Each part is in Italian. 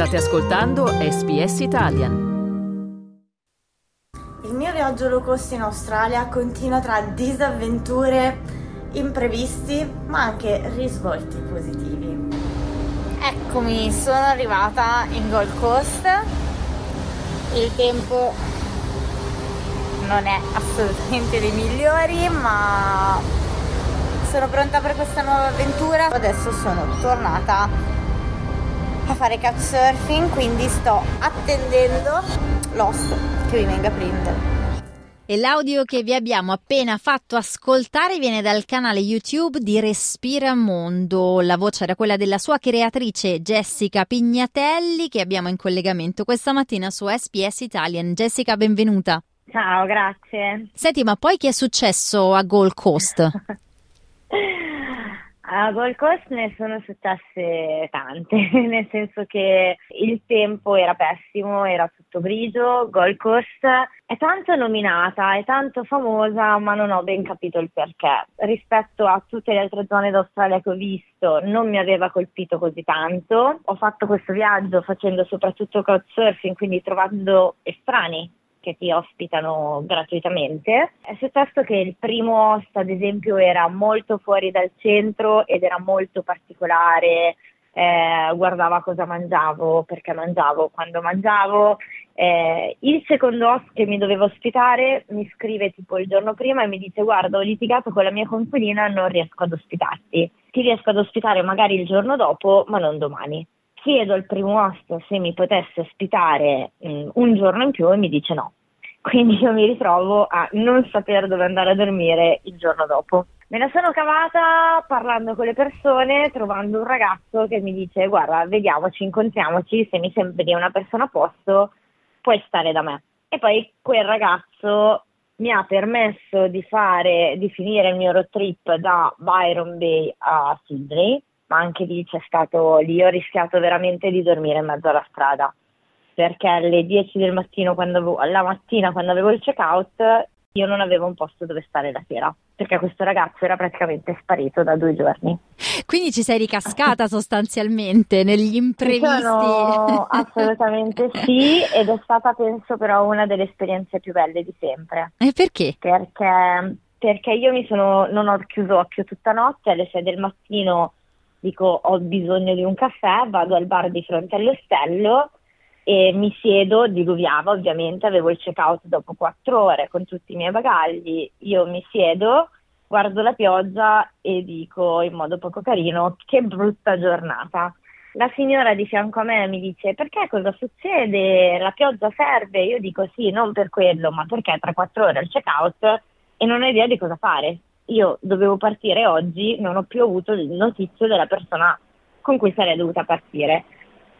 State ascoltando SBS Italian. Il mio viaggio low cost in Australia continua tra disavventure, imprevisti, ma anche risvolti positivi. Eccomi, sono arrivata in Gold Coast. Il tempo non è assolutamente dei migliori, ma sono pronta per questa nuova avventura. Adesso sono tornata a fare couchsurfing, quindi sto attendendo l'host che mi venga a prendere. E l'audio che vi abbiamo appena fatto ascoltare viene dal canale YouTube di Respira Mondo. La voce era quella della sua creatrice Jessica Pignatelli che abbiamo in collegamento questa mattina su SPS Italian. Jessica, benvenuta. Ciao, grazie. Senti, ma poi che è successo a Gold Coast? A Gold Coast ne sono successe tante, nel senso che il tempo era pessimo, era tutto grigio, Gold Coast è tanto nominata, è tanto famosa, ma non ho ben capito il perché. Rispetto a tutte le altre zone d'Australia che ho visto, non mi aveva colpito così tanto. Ho fatto questo viaggio facendo soprattutto couchsurfing, quindi trovando estranei che ti ospitano gratuitamente. È successo che il primo host, ad esempio, era molto fuori dal centro ed era molto particolare, eh, guardava cosa mangiavo, perché mangiavo, quando mangiavo. Eh, il secondo host che mi doveva ospitare mi scrive tipo il giorno prima e mi dice guarda ho litigato con la mia coinquilina, non riesco ad ospitarti. Ti riesco ad ospitare magari il giorno dopo, ma non domani chiedo al primo host se mi potesse ospitare mh, mm, un giorno in più e mi dice no. Quindi io mi ritrovo a non sapere dove andare a dormire il giorno dopo. Me la sono cavata parlando con le persone, trovando un ragazzo che mi dice guarda, vediamoci, incontriamoci, se mi sembri una persona a posto, puoi stare da me. E poi quel ragazzo mi ha permesso di fare, di finire il mio road trip da Byron Bay a Sydney ma anche lì c'è stato, lì ho rischiato veramente di dormire in mezzo alla strada, perché alle 10 del mattino, quando avevo, alla mattina quando avevo il check-out, io non avevo un posto dove stare la sera, perché questo ragazzo era praticamente sparito da due giorni. Quindi ci sei ricascata sostanzialmente negli imprevisti? Sono, assolutamente sì, ed è stata penso però una delle esperienze più belle di sempre. E perché? Perché, perché io mi sono, non ho chiuso occhio tutta notte, alle 6 del mattino dico ho bisogno di un caffè, vado al bar di fronte all'ostello e mi siedo, diluviava ovviamente, avevo il check out dopo quattro ore con tutti i miei bagagli, io mi siedo, guardo la pioggia e dico in modo poco carino che brutta giornata. La signora di fianco a me mi dice perché cosa succede? La pioggia serve? Io dico sì, non per quello, ma perché tra quattro ore il check out e non ho idea di cosa fare io dovevo partire oggi, non ho più avuto il notizio della persona con cui sarei dovuta partire.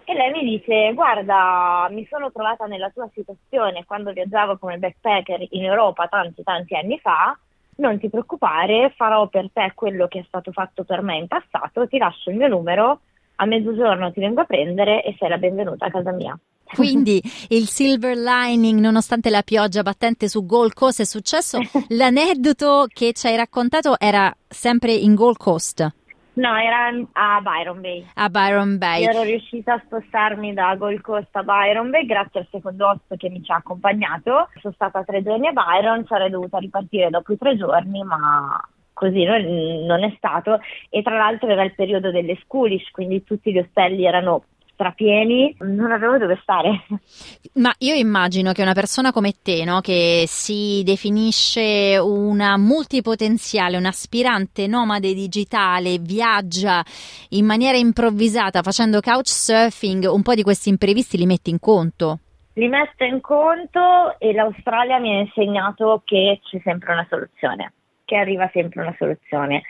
E lei mi dice, guarda, mi sono trovata nella tua situazione quando viaggiavo come backpacker in Europa tanti tanti anni fa, non ti preoccupare, farò per te quello che è stato fatto per me in passato, ti lascio il mio numero, a mezzogiorno ti vengo a prendere e sei la benvenuta a casa mia. Quindi il silver lining, nonostante la pioggia battente su Gold Coast, è successo. L'aneddoto che ci hai raccontato era sempre in Gold Coast. No, era a Byron Bay. A Byron Bay. Io ero riuscita a spostarmi da Gold Coast a Byron Bay grazie al secondo host che mi ci ha accompagnato. Sono stata tre giorni a Byron, sarei dovuta ripartire dopo i tre giorni, ma così non, non è stato. E tra l'altro era il periodo delle schoolish, quindi tutti gli ostelli erano strapieni, non avevo dove stare. Ma io immagino che una persona come te, no, che si definisce una multipotenziale, un aspirante nomade digitale, viaggia in maniera improvvisata facendo couchsurfing, un po' di questi imprevisti li metti in conto? Li metto in conto e l'Australia mi ha insegnato che c'è sempre una soluzione, che arriva sempre una soluzione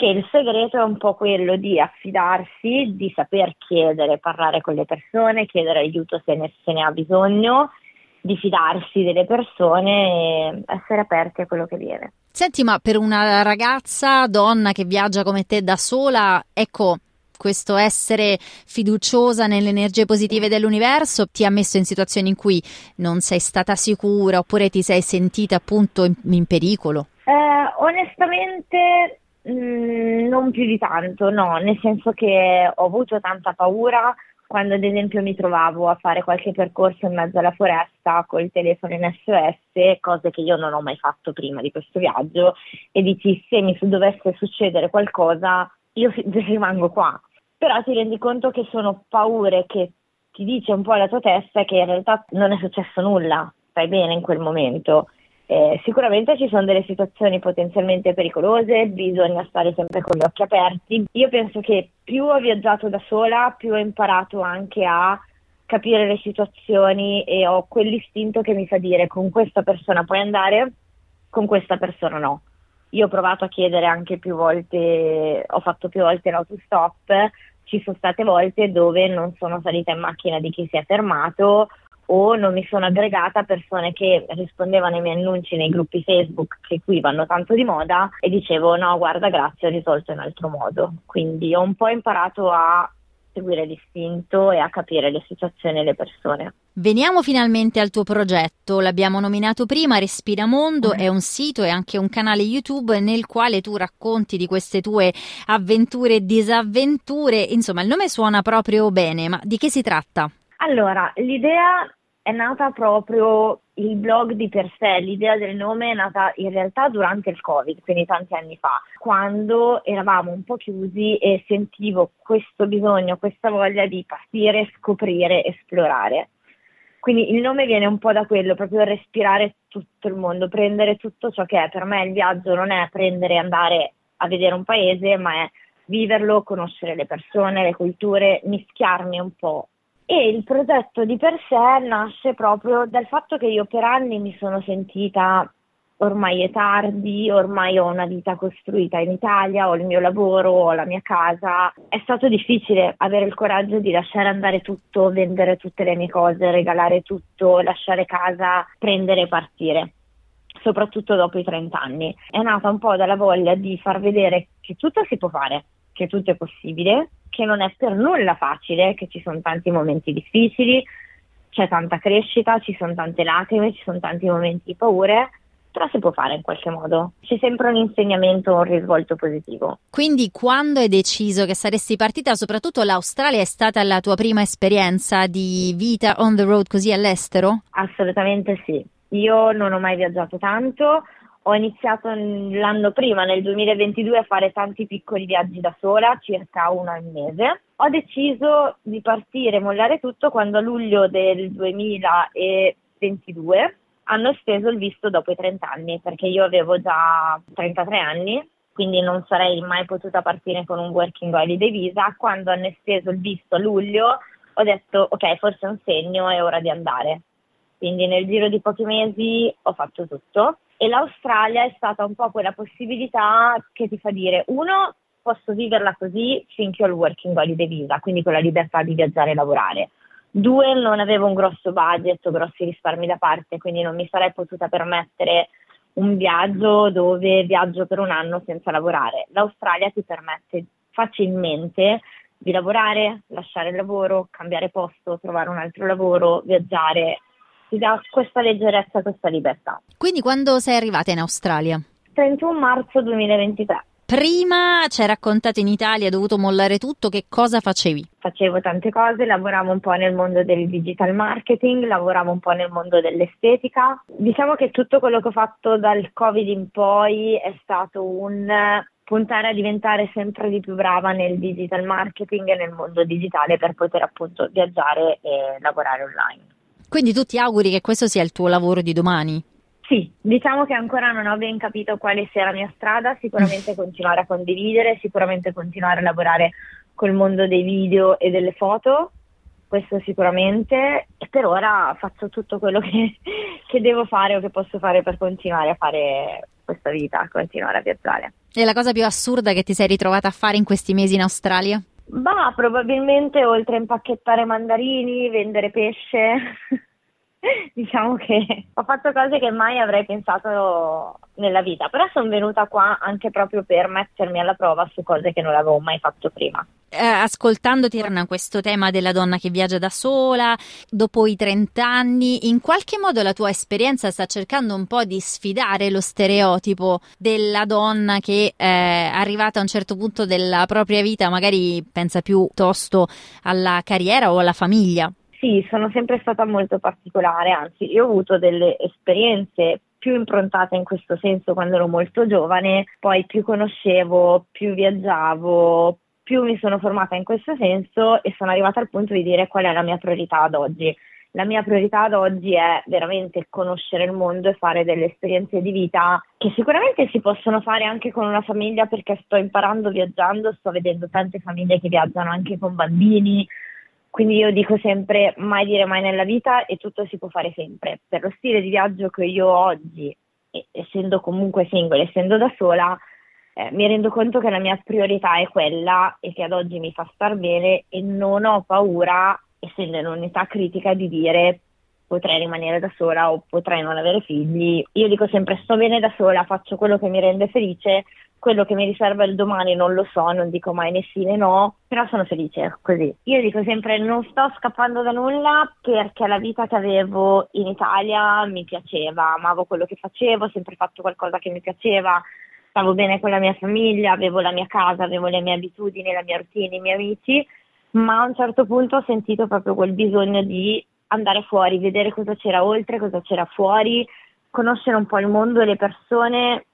che il segreto è un po' quello di affidarsi, di saper chiedere, parlare con le persone, chiedere aiuto se ne, se ne ha bisogno, di fidarsi delle persone e essere aperti a quello che viene. Senti, ma per una ragazza, donna che viaggia come te da sola, ecco, questo essere fiduciosa nelle energie positive dell'universo ti ha messo in situazioni in cui non sei stata sicura oppure ti sei sentita appunto in, in pericolo? Eh, onestamente Mm, non più di tanto, no, nel senso che ho avuto tanta paura, quando ad esempio mi trovavo a fare qualche percorso in mezzo alla foresta col telefono in SOS, cose che io non ho mai fatto prima di questo viaggio, e dici se mi dovesse succedere qualcosa io rimango qua. Però ti rendi conto che sono paure che ti dice un po' la tua testa che in realtà non è successo nulla, stai bene in quel momento eh, sicuramente ci sono delle situazioni potenzialmente pericolose, bisogna stare sempre con gli occhi aperti. Io penso che più ho viaggiato da sola, più ho imparato anche a capire le situazioni e ho quell'istinto che mi fa dire con questa persona puoi andare, con questa persona no. Io ho provato a chiedere anche più volte, ho fatto più volte l'autostop, ci sono state volte dove non sono salita in macchina di chi si è fermato o non mi sono aggregata a persone che rispondevano ai miei annunci nei gruppi Facebook che qui vanno tanto di moda e dicevo no guarda grazie ho risolto in altro modo quindi ho un po' imparato a seguire l'istinto e a capire le situazioni e le persone. Veniamo finalmente al tuo progetto, l'abbiamo nominato prima, Respiramondo, è un sito e anche un canale YouTube nel quale tu racconti di queste tue avventure e disavventure, insomma il nome suona proprio bene, ma di che si tratta? Allora, l'idea è nata proprio il blog di per sé, l'idea del nome è nata in realtà durante il Covid, quindi tanti anni fa, quando eravamo un po' chiusi e sentivo questo bisogno, questa voglia di partire, scoprire, esplorare. Quindi il nome viene un po' da quello, proprio respirare tutto il mondo, prendere tutto ciò che è. Per me il viaggio non è prendere e andare a vedere un paese, ma è viverlo, conoscere le persone, le culture, mischiarmi un po' E il progetto di per sé nasce proprio dal fatto che io per anni mi sono sentita ormai è tardi, ormai ho una vita costruita in Italia, ho il mio lavoro, ho la mia casa. È stato difficile avere il coraggio di lasciare andare tutto, vendere tutte le mie cose, regalare tutto, lasciare casa, prendere e partire soprattutto dopo i 30 anni. È nata un po' dalla voglia di far vedere che tutto si può fare, che tutto è possibile, che non è per nulla facile, che ci sono tanti momenti difficili, c'è tanta crescita, ci sono tante lacrime, ci sono tanti momenti di paure, però si può fare in qualche modo. C'è sempre un insegnamento, un risvolto positivo. Quindi quando hai deciso che saresti partita, soprattutto l'Australia è stata la tua prima esperienza di vita on the road così all'estero? Assolutamente sì. Io non ho mai viaggiato tanto, ho iniziato l'anno prima, nel 2022, a fare tanti piccoli viaggi da sola, circa uno al mese. Ho deciso di partire e mollare tutto quando a luglio del 2022 hanno esteso il visto dopo i 30 anni, perché io avevo già 33 anni, quindi non sarei mai potuta partire con un working holiday visa. Quando hanno esteso il visto a luglio ho detto ok, forse è un segno, è ora di andare. Quindi nel giro di pochi mesi ho fatto tutto e l'Australia è stata un po' quella possibilità che ti fa dire, uno, posso viverla così finché ho il working holiday visa, quindi con la libertà di viaggiare e lavorare. Due, non avevo un grosso budget o grossi risparmi da parte, quindi non mi sarei potuta permettere un viaggio dove viaggio per un anno senza lavorare. L'Australia ti permette facilmente di lavorare, lasciare il lavoro, cambiare posto, trovare un altro lavoro, viaggiare ti dà questa leggerezza, questa libertà. Quindi quando sei arrivata in Australia? 31 marzo 2023. Prima ci hai raccontato in Italia, hai dovuto mollare tutto, che cosa facevi? Facevo tante cose, lavoravo un po' nel mondo del digital marketing, lavoravo un po' nel mondo dell'estetica. Diciamo che tutto quello che ho fatto dal Covid in poi è stato un puntare a diventare sempre di più brava nel digital marketing e nel mondo digitale per poter appunto viaggiare e lavorare online. Quindi tu ti auguri che questo sia il tuo lavoro di domani? Sì, diciamo che ancora non ho ben capito quale sia la mia strada, sicuramente continuare a condividere, sicuramente continuare a lavorare col mondo dei video e delle foto, questo sicuramente, e per ora faccio tutto quello che, che devo fare o che posso fare per continuare a fare questa vita, continuare a viaggiare. E la cosa più assurda che ti sei ritrovata a fare in questi mesi in Australia? Bah, probabilmente oltre a impacchettare mandarini, vendere pesce, diciamo che ho fatto cose che mai avrei pensato nella vita, però sono venuta qua anche proprio per mettermi alla prova su cose che non avevo mai fatto prima. eh, ascoltandoti torna questo tema della donna che viaggia da sola, dopo i 30 anni, in qualche modo la tua esperienza sta cercando un po' di sfidare lo stereotipo della donna che è arrivata a un certo punto della propria vita, magari pensa più tosto alla carriera o alla famiglia. Sì, sono sempre stata molto particolare, anzi io ho avuto delle esperienze più improntata in questo senso quando ero molto giovane, poi più conoscevo, più viaggiavo, più mi sono formata in questo senso e sono arrivata al punto di dire qual è la mia priorità ad oggi. La mia priorità ad oggi è veramente conoscere il mondo e fare delle esperienze di vita che sicuramente si possono fare anche con una famiglia perché sto imparando viaggiando, sto vedendo tante famiglie che viaggiano anche con bambini, quindi io dico sempre mai dire mai nella vita e tutto si può fare sempre. Per lo stile di viaggio che io ho oggi, essendo comunque single, essendo da sola, eh, mi rendo conto che la mia priorità è quella e che ad oggi mi fa star bene e non ho paura, essendo in un'età critica, di dire potrei rimanere da sola o potrei non avere figli. Io dico sempre sto bene da sola, faccio quello che mi rende felice quello che mi riserva il domani non lo so, non dico mai né sì né no, però sono felice così. Io dico sempre non sto scappando da nulla perché la vita che avevo in Italia mi piaceva, amavo quello che facevo, ho sempre fatto qualcosa che mi piaceva, stavo bene con la mia famiglia, avevo la mia casa, avevo le mie abitudini, la mia routine, i miei amici, ma a un certo punto ho sentito proprio quel bisogno di andare fuori, vedere cosa c'era oltre, cosa c'era fuori, conoscere un po' il mondo e le persone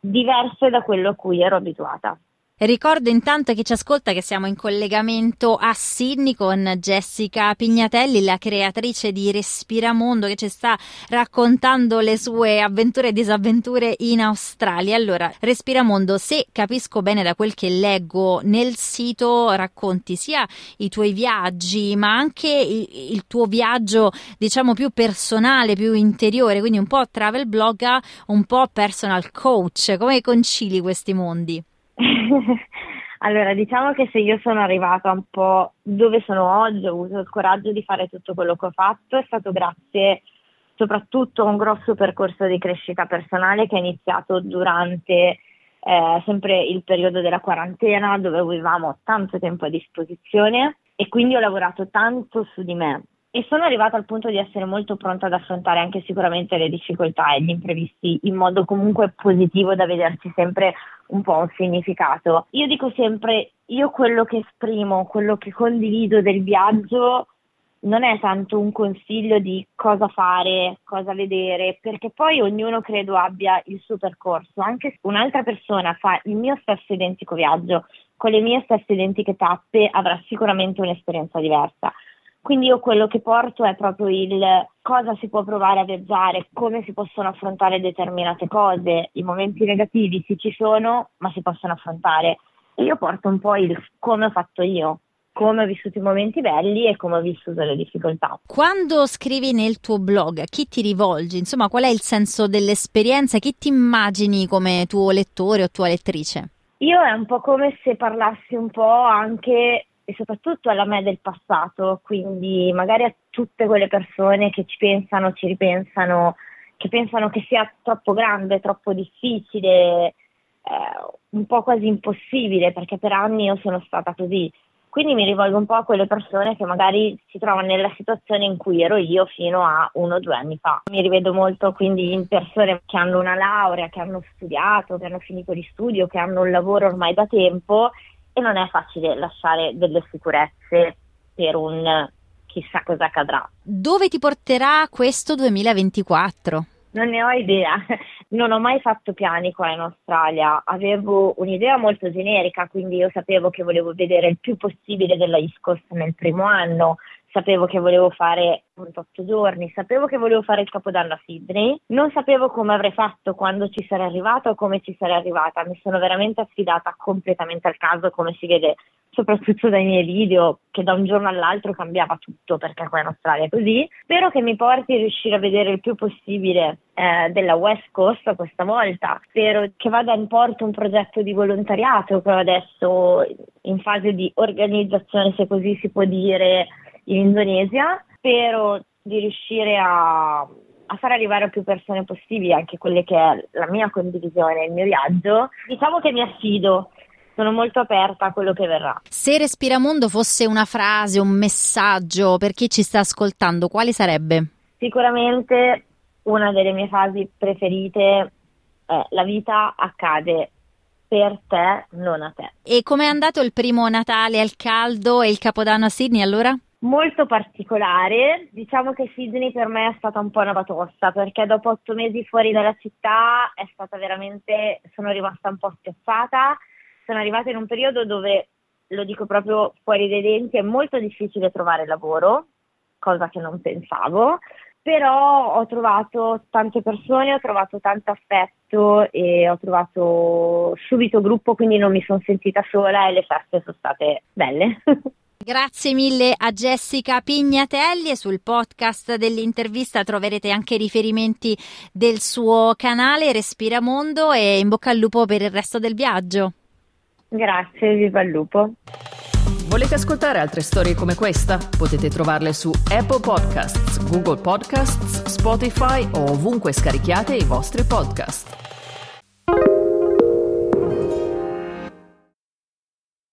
diverse da quello a cui ero abituata. Ricordo intanto chi ci ascolta che siamo in collegamento a Sydney con Jessica Pignatelli, la creatrice di Respiramondo, che ci sta raccontando le sue avventure e disavventure in Australia. Allora, Respiramondo, se capisco bene da quel che leggo nel sito, racconti sia i tuoi viaggi, ma anche il, il tuo viaggio, diciamo, più personale, più interiore, quindi un po' travel blogger, un po' personal coach. Come concili questi mondi? allora, diciamo che se io sono arrivata un po' dove sono oggi, ho avuto il coraggio di fare tutto quello che ho fatto, è stato grazie soprattutto a un grosso percorso di crescita personale che è iniziato durante eh, sempre il periodo della quarantena dove avevamo tanto tempo a disposizione e quindi ho lavorato tanto su di me e sono arrivata al punto di essere molto pronta ad affrontare anche sicuramente le difficoltà e gli imprevisti in modo comunque positivo da vederci sempre un po' un significato. Io dico sempre, io quello che esprimo, quello che condivido del viaggio non è tanto un consiglio di cosa fare, cosa vedere, perché poi ognuno credo abbia il suo percorso. Anche se un'altra persona fa il mio stesso identico viaggio, con le mie stesse identiche tappe, avrà sicuramente un'esperienza diversa. Quindi io quello che porto è proprio il cosa si può provare a viaggiare, come si possono affrontare determinate cose. I momenti negativi sì ci sono, ma si possono affrontare. E io porto un po' il come ho fatto io, come ho vissuto i momenti belli e come ho vissuto le difficoltà. Quando scrivi nel tuo blog, a chi ti rivolgi? Insomma, qual è il senso dell'esperienza? Chi ti immagini come tuo lettore o tua lettrice? Io è un po' come se parlassi un po' anche e soprattutto alla me del passato, quindi magari a tutte quelle persone che ci pensano, ci ripensano, che pensano che sia troppo grande, troppo difficile, eh, un po' quasi impossibile, perché per anni io sono stata così. Quindi mi rivolgo un po' a quelle persone che magari si trovano nella situazione in cui ero io fino a uno o due anni fa. Mi rivedo molto quindi in persone che hanno una laurea, che hanno studiato, che hanno finito di studio, che hanno un lavoro ormai da tempo e non è facile lasciare delle sicurezze per un chissà cosa accadrà. Dove ti porterà questo 2024? Non ne ho idea, non ho mai fatto piani qua in Australia, avevo un'idea molto generica, quindi io sapevo che volevo vedere il più possibile della East Coast nel primo anno, sapevo che volevo fare 28 giorni, sapevo che volevo fare il capodanno a Sydney, non sapevo come avrei fatto quando ci sarei arrivata o come ci sarei arrivata, mi sono veramente affidata completamente al caso come si vede soprattutto dai miei video che da un giorno all'altro cambiava tutto perché qua in Australia è così. Spero che mi porti a riuscire a vedere il più possibile eh, della West Coast questa volta. Spero che vada in porto un progetto di volontariato che adesso in fase di organizzazione, se così si può dire, in Indonesia. Spero di riuscire a, a far arrivare a più persone possibili anche quelle che è la mia condivisione, il mio viaggio. Diciamo che mi affido sono molto aperta a quello che verrà. Se Respiramondo fosse una frase, un messaggio per chi ci sta ascoltando, quale sarebbe? Sicuramente una delle mie frasi preferite è la vita accade per te, non a te. E com'è andato il primo Natale al caldo e il Capodanno a Sydney allora? Molto particolare, diciamo che Sydney per me è stata un po' una batosta perché dopo otto mesi fuori dalla città è stata veramente, sono rimasta un po' spiazzata, sono arrivata in un periodo dove, lo dico proprio fuori dai denti, è molto difficile trovare lavoro, cosa che non pensavo, però ho trovato tante persone, ho trovato tanto affetto e ho trovato subito gruppo, quindi non mi sono sentita sola e le feste sono state belle. Grazie mille a Jessica Pignatelli e sul podcast dell'intervista troverete anche riferimenti del suo canale Respiramondo e in bocca al lupo per il resto del viaggio. Grazie, viva il lupo. Volete ascoltare altre storie come questa? Potete trovarle su Apple Podcasts, Google Podcasts, Spotify o ovunque scarichiate i vostri podcast.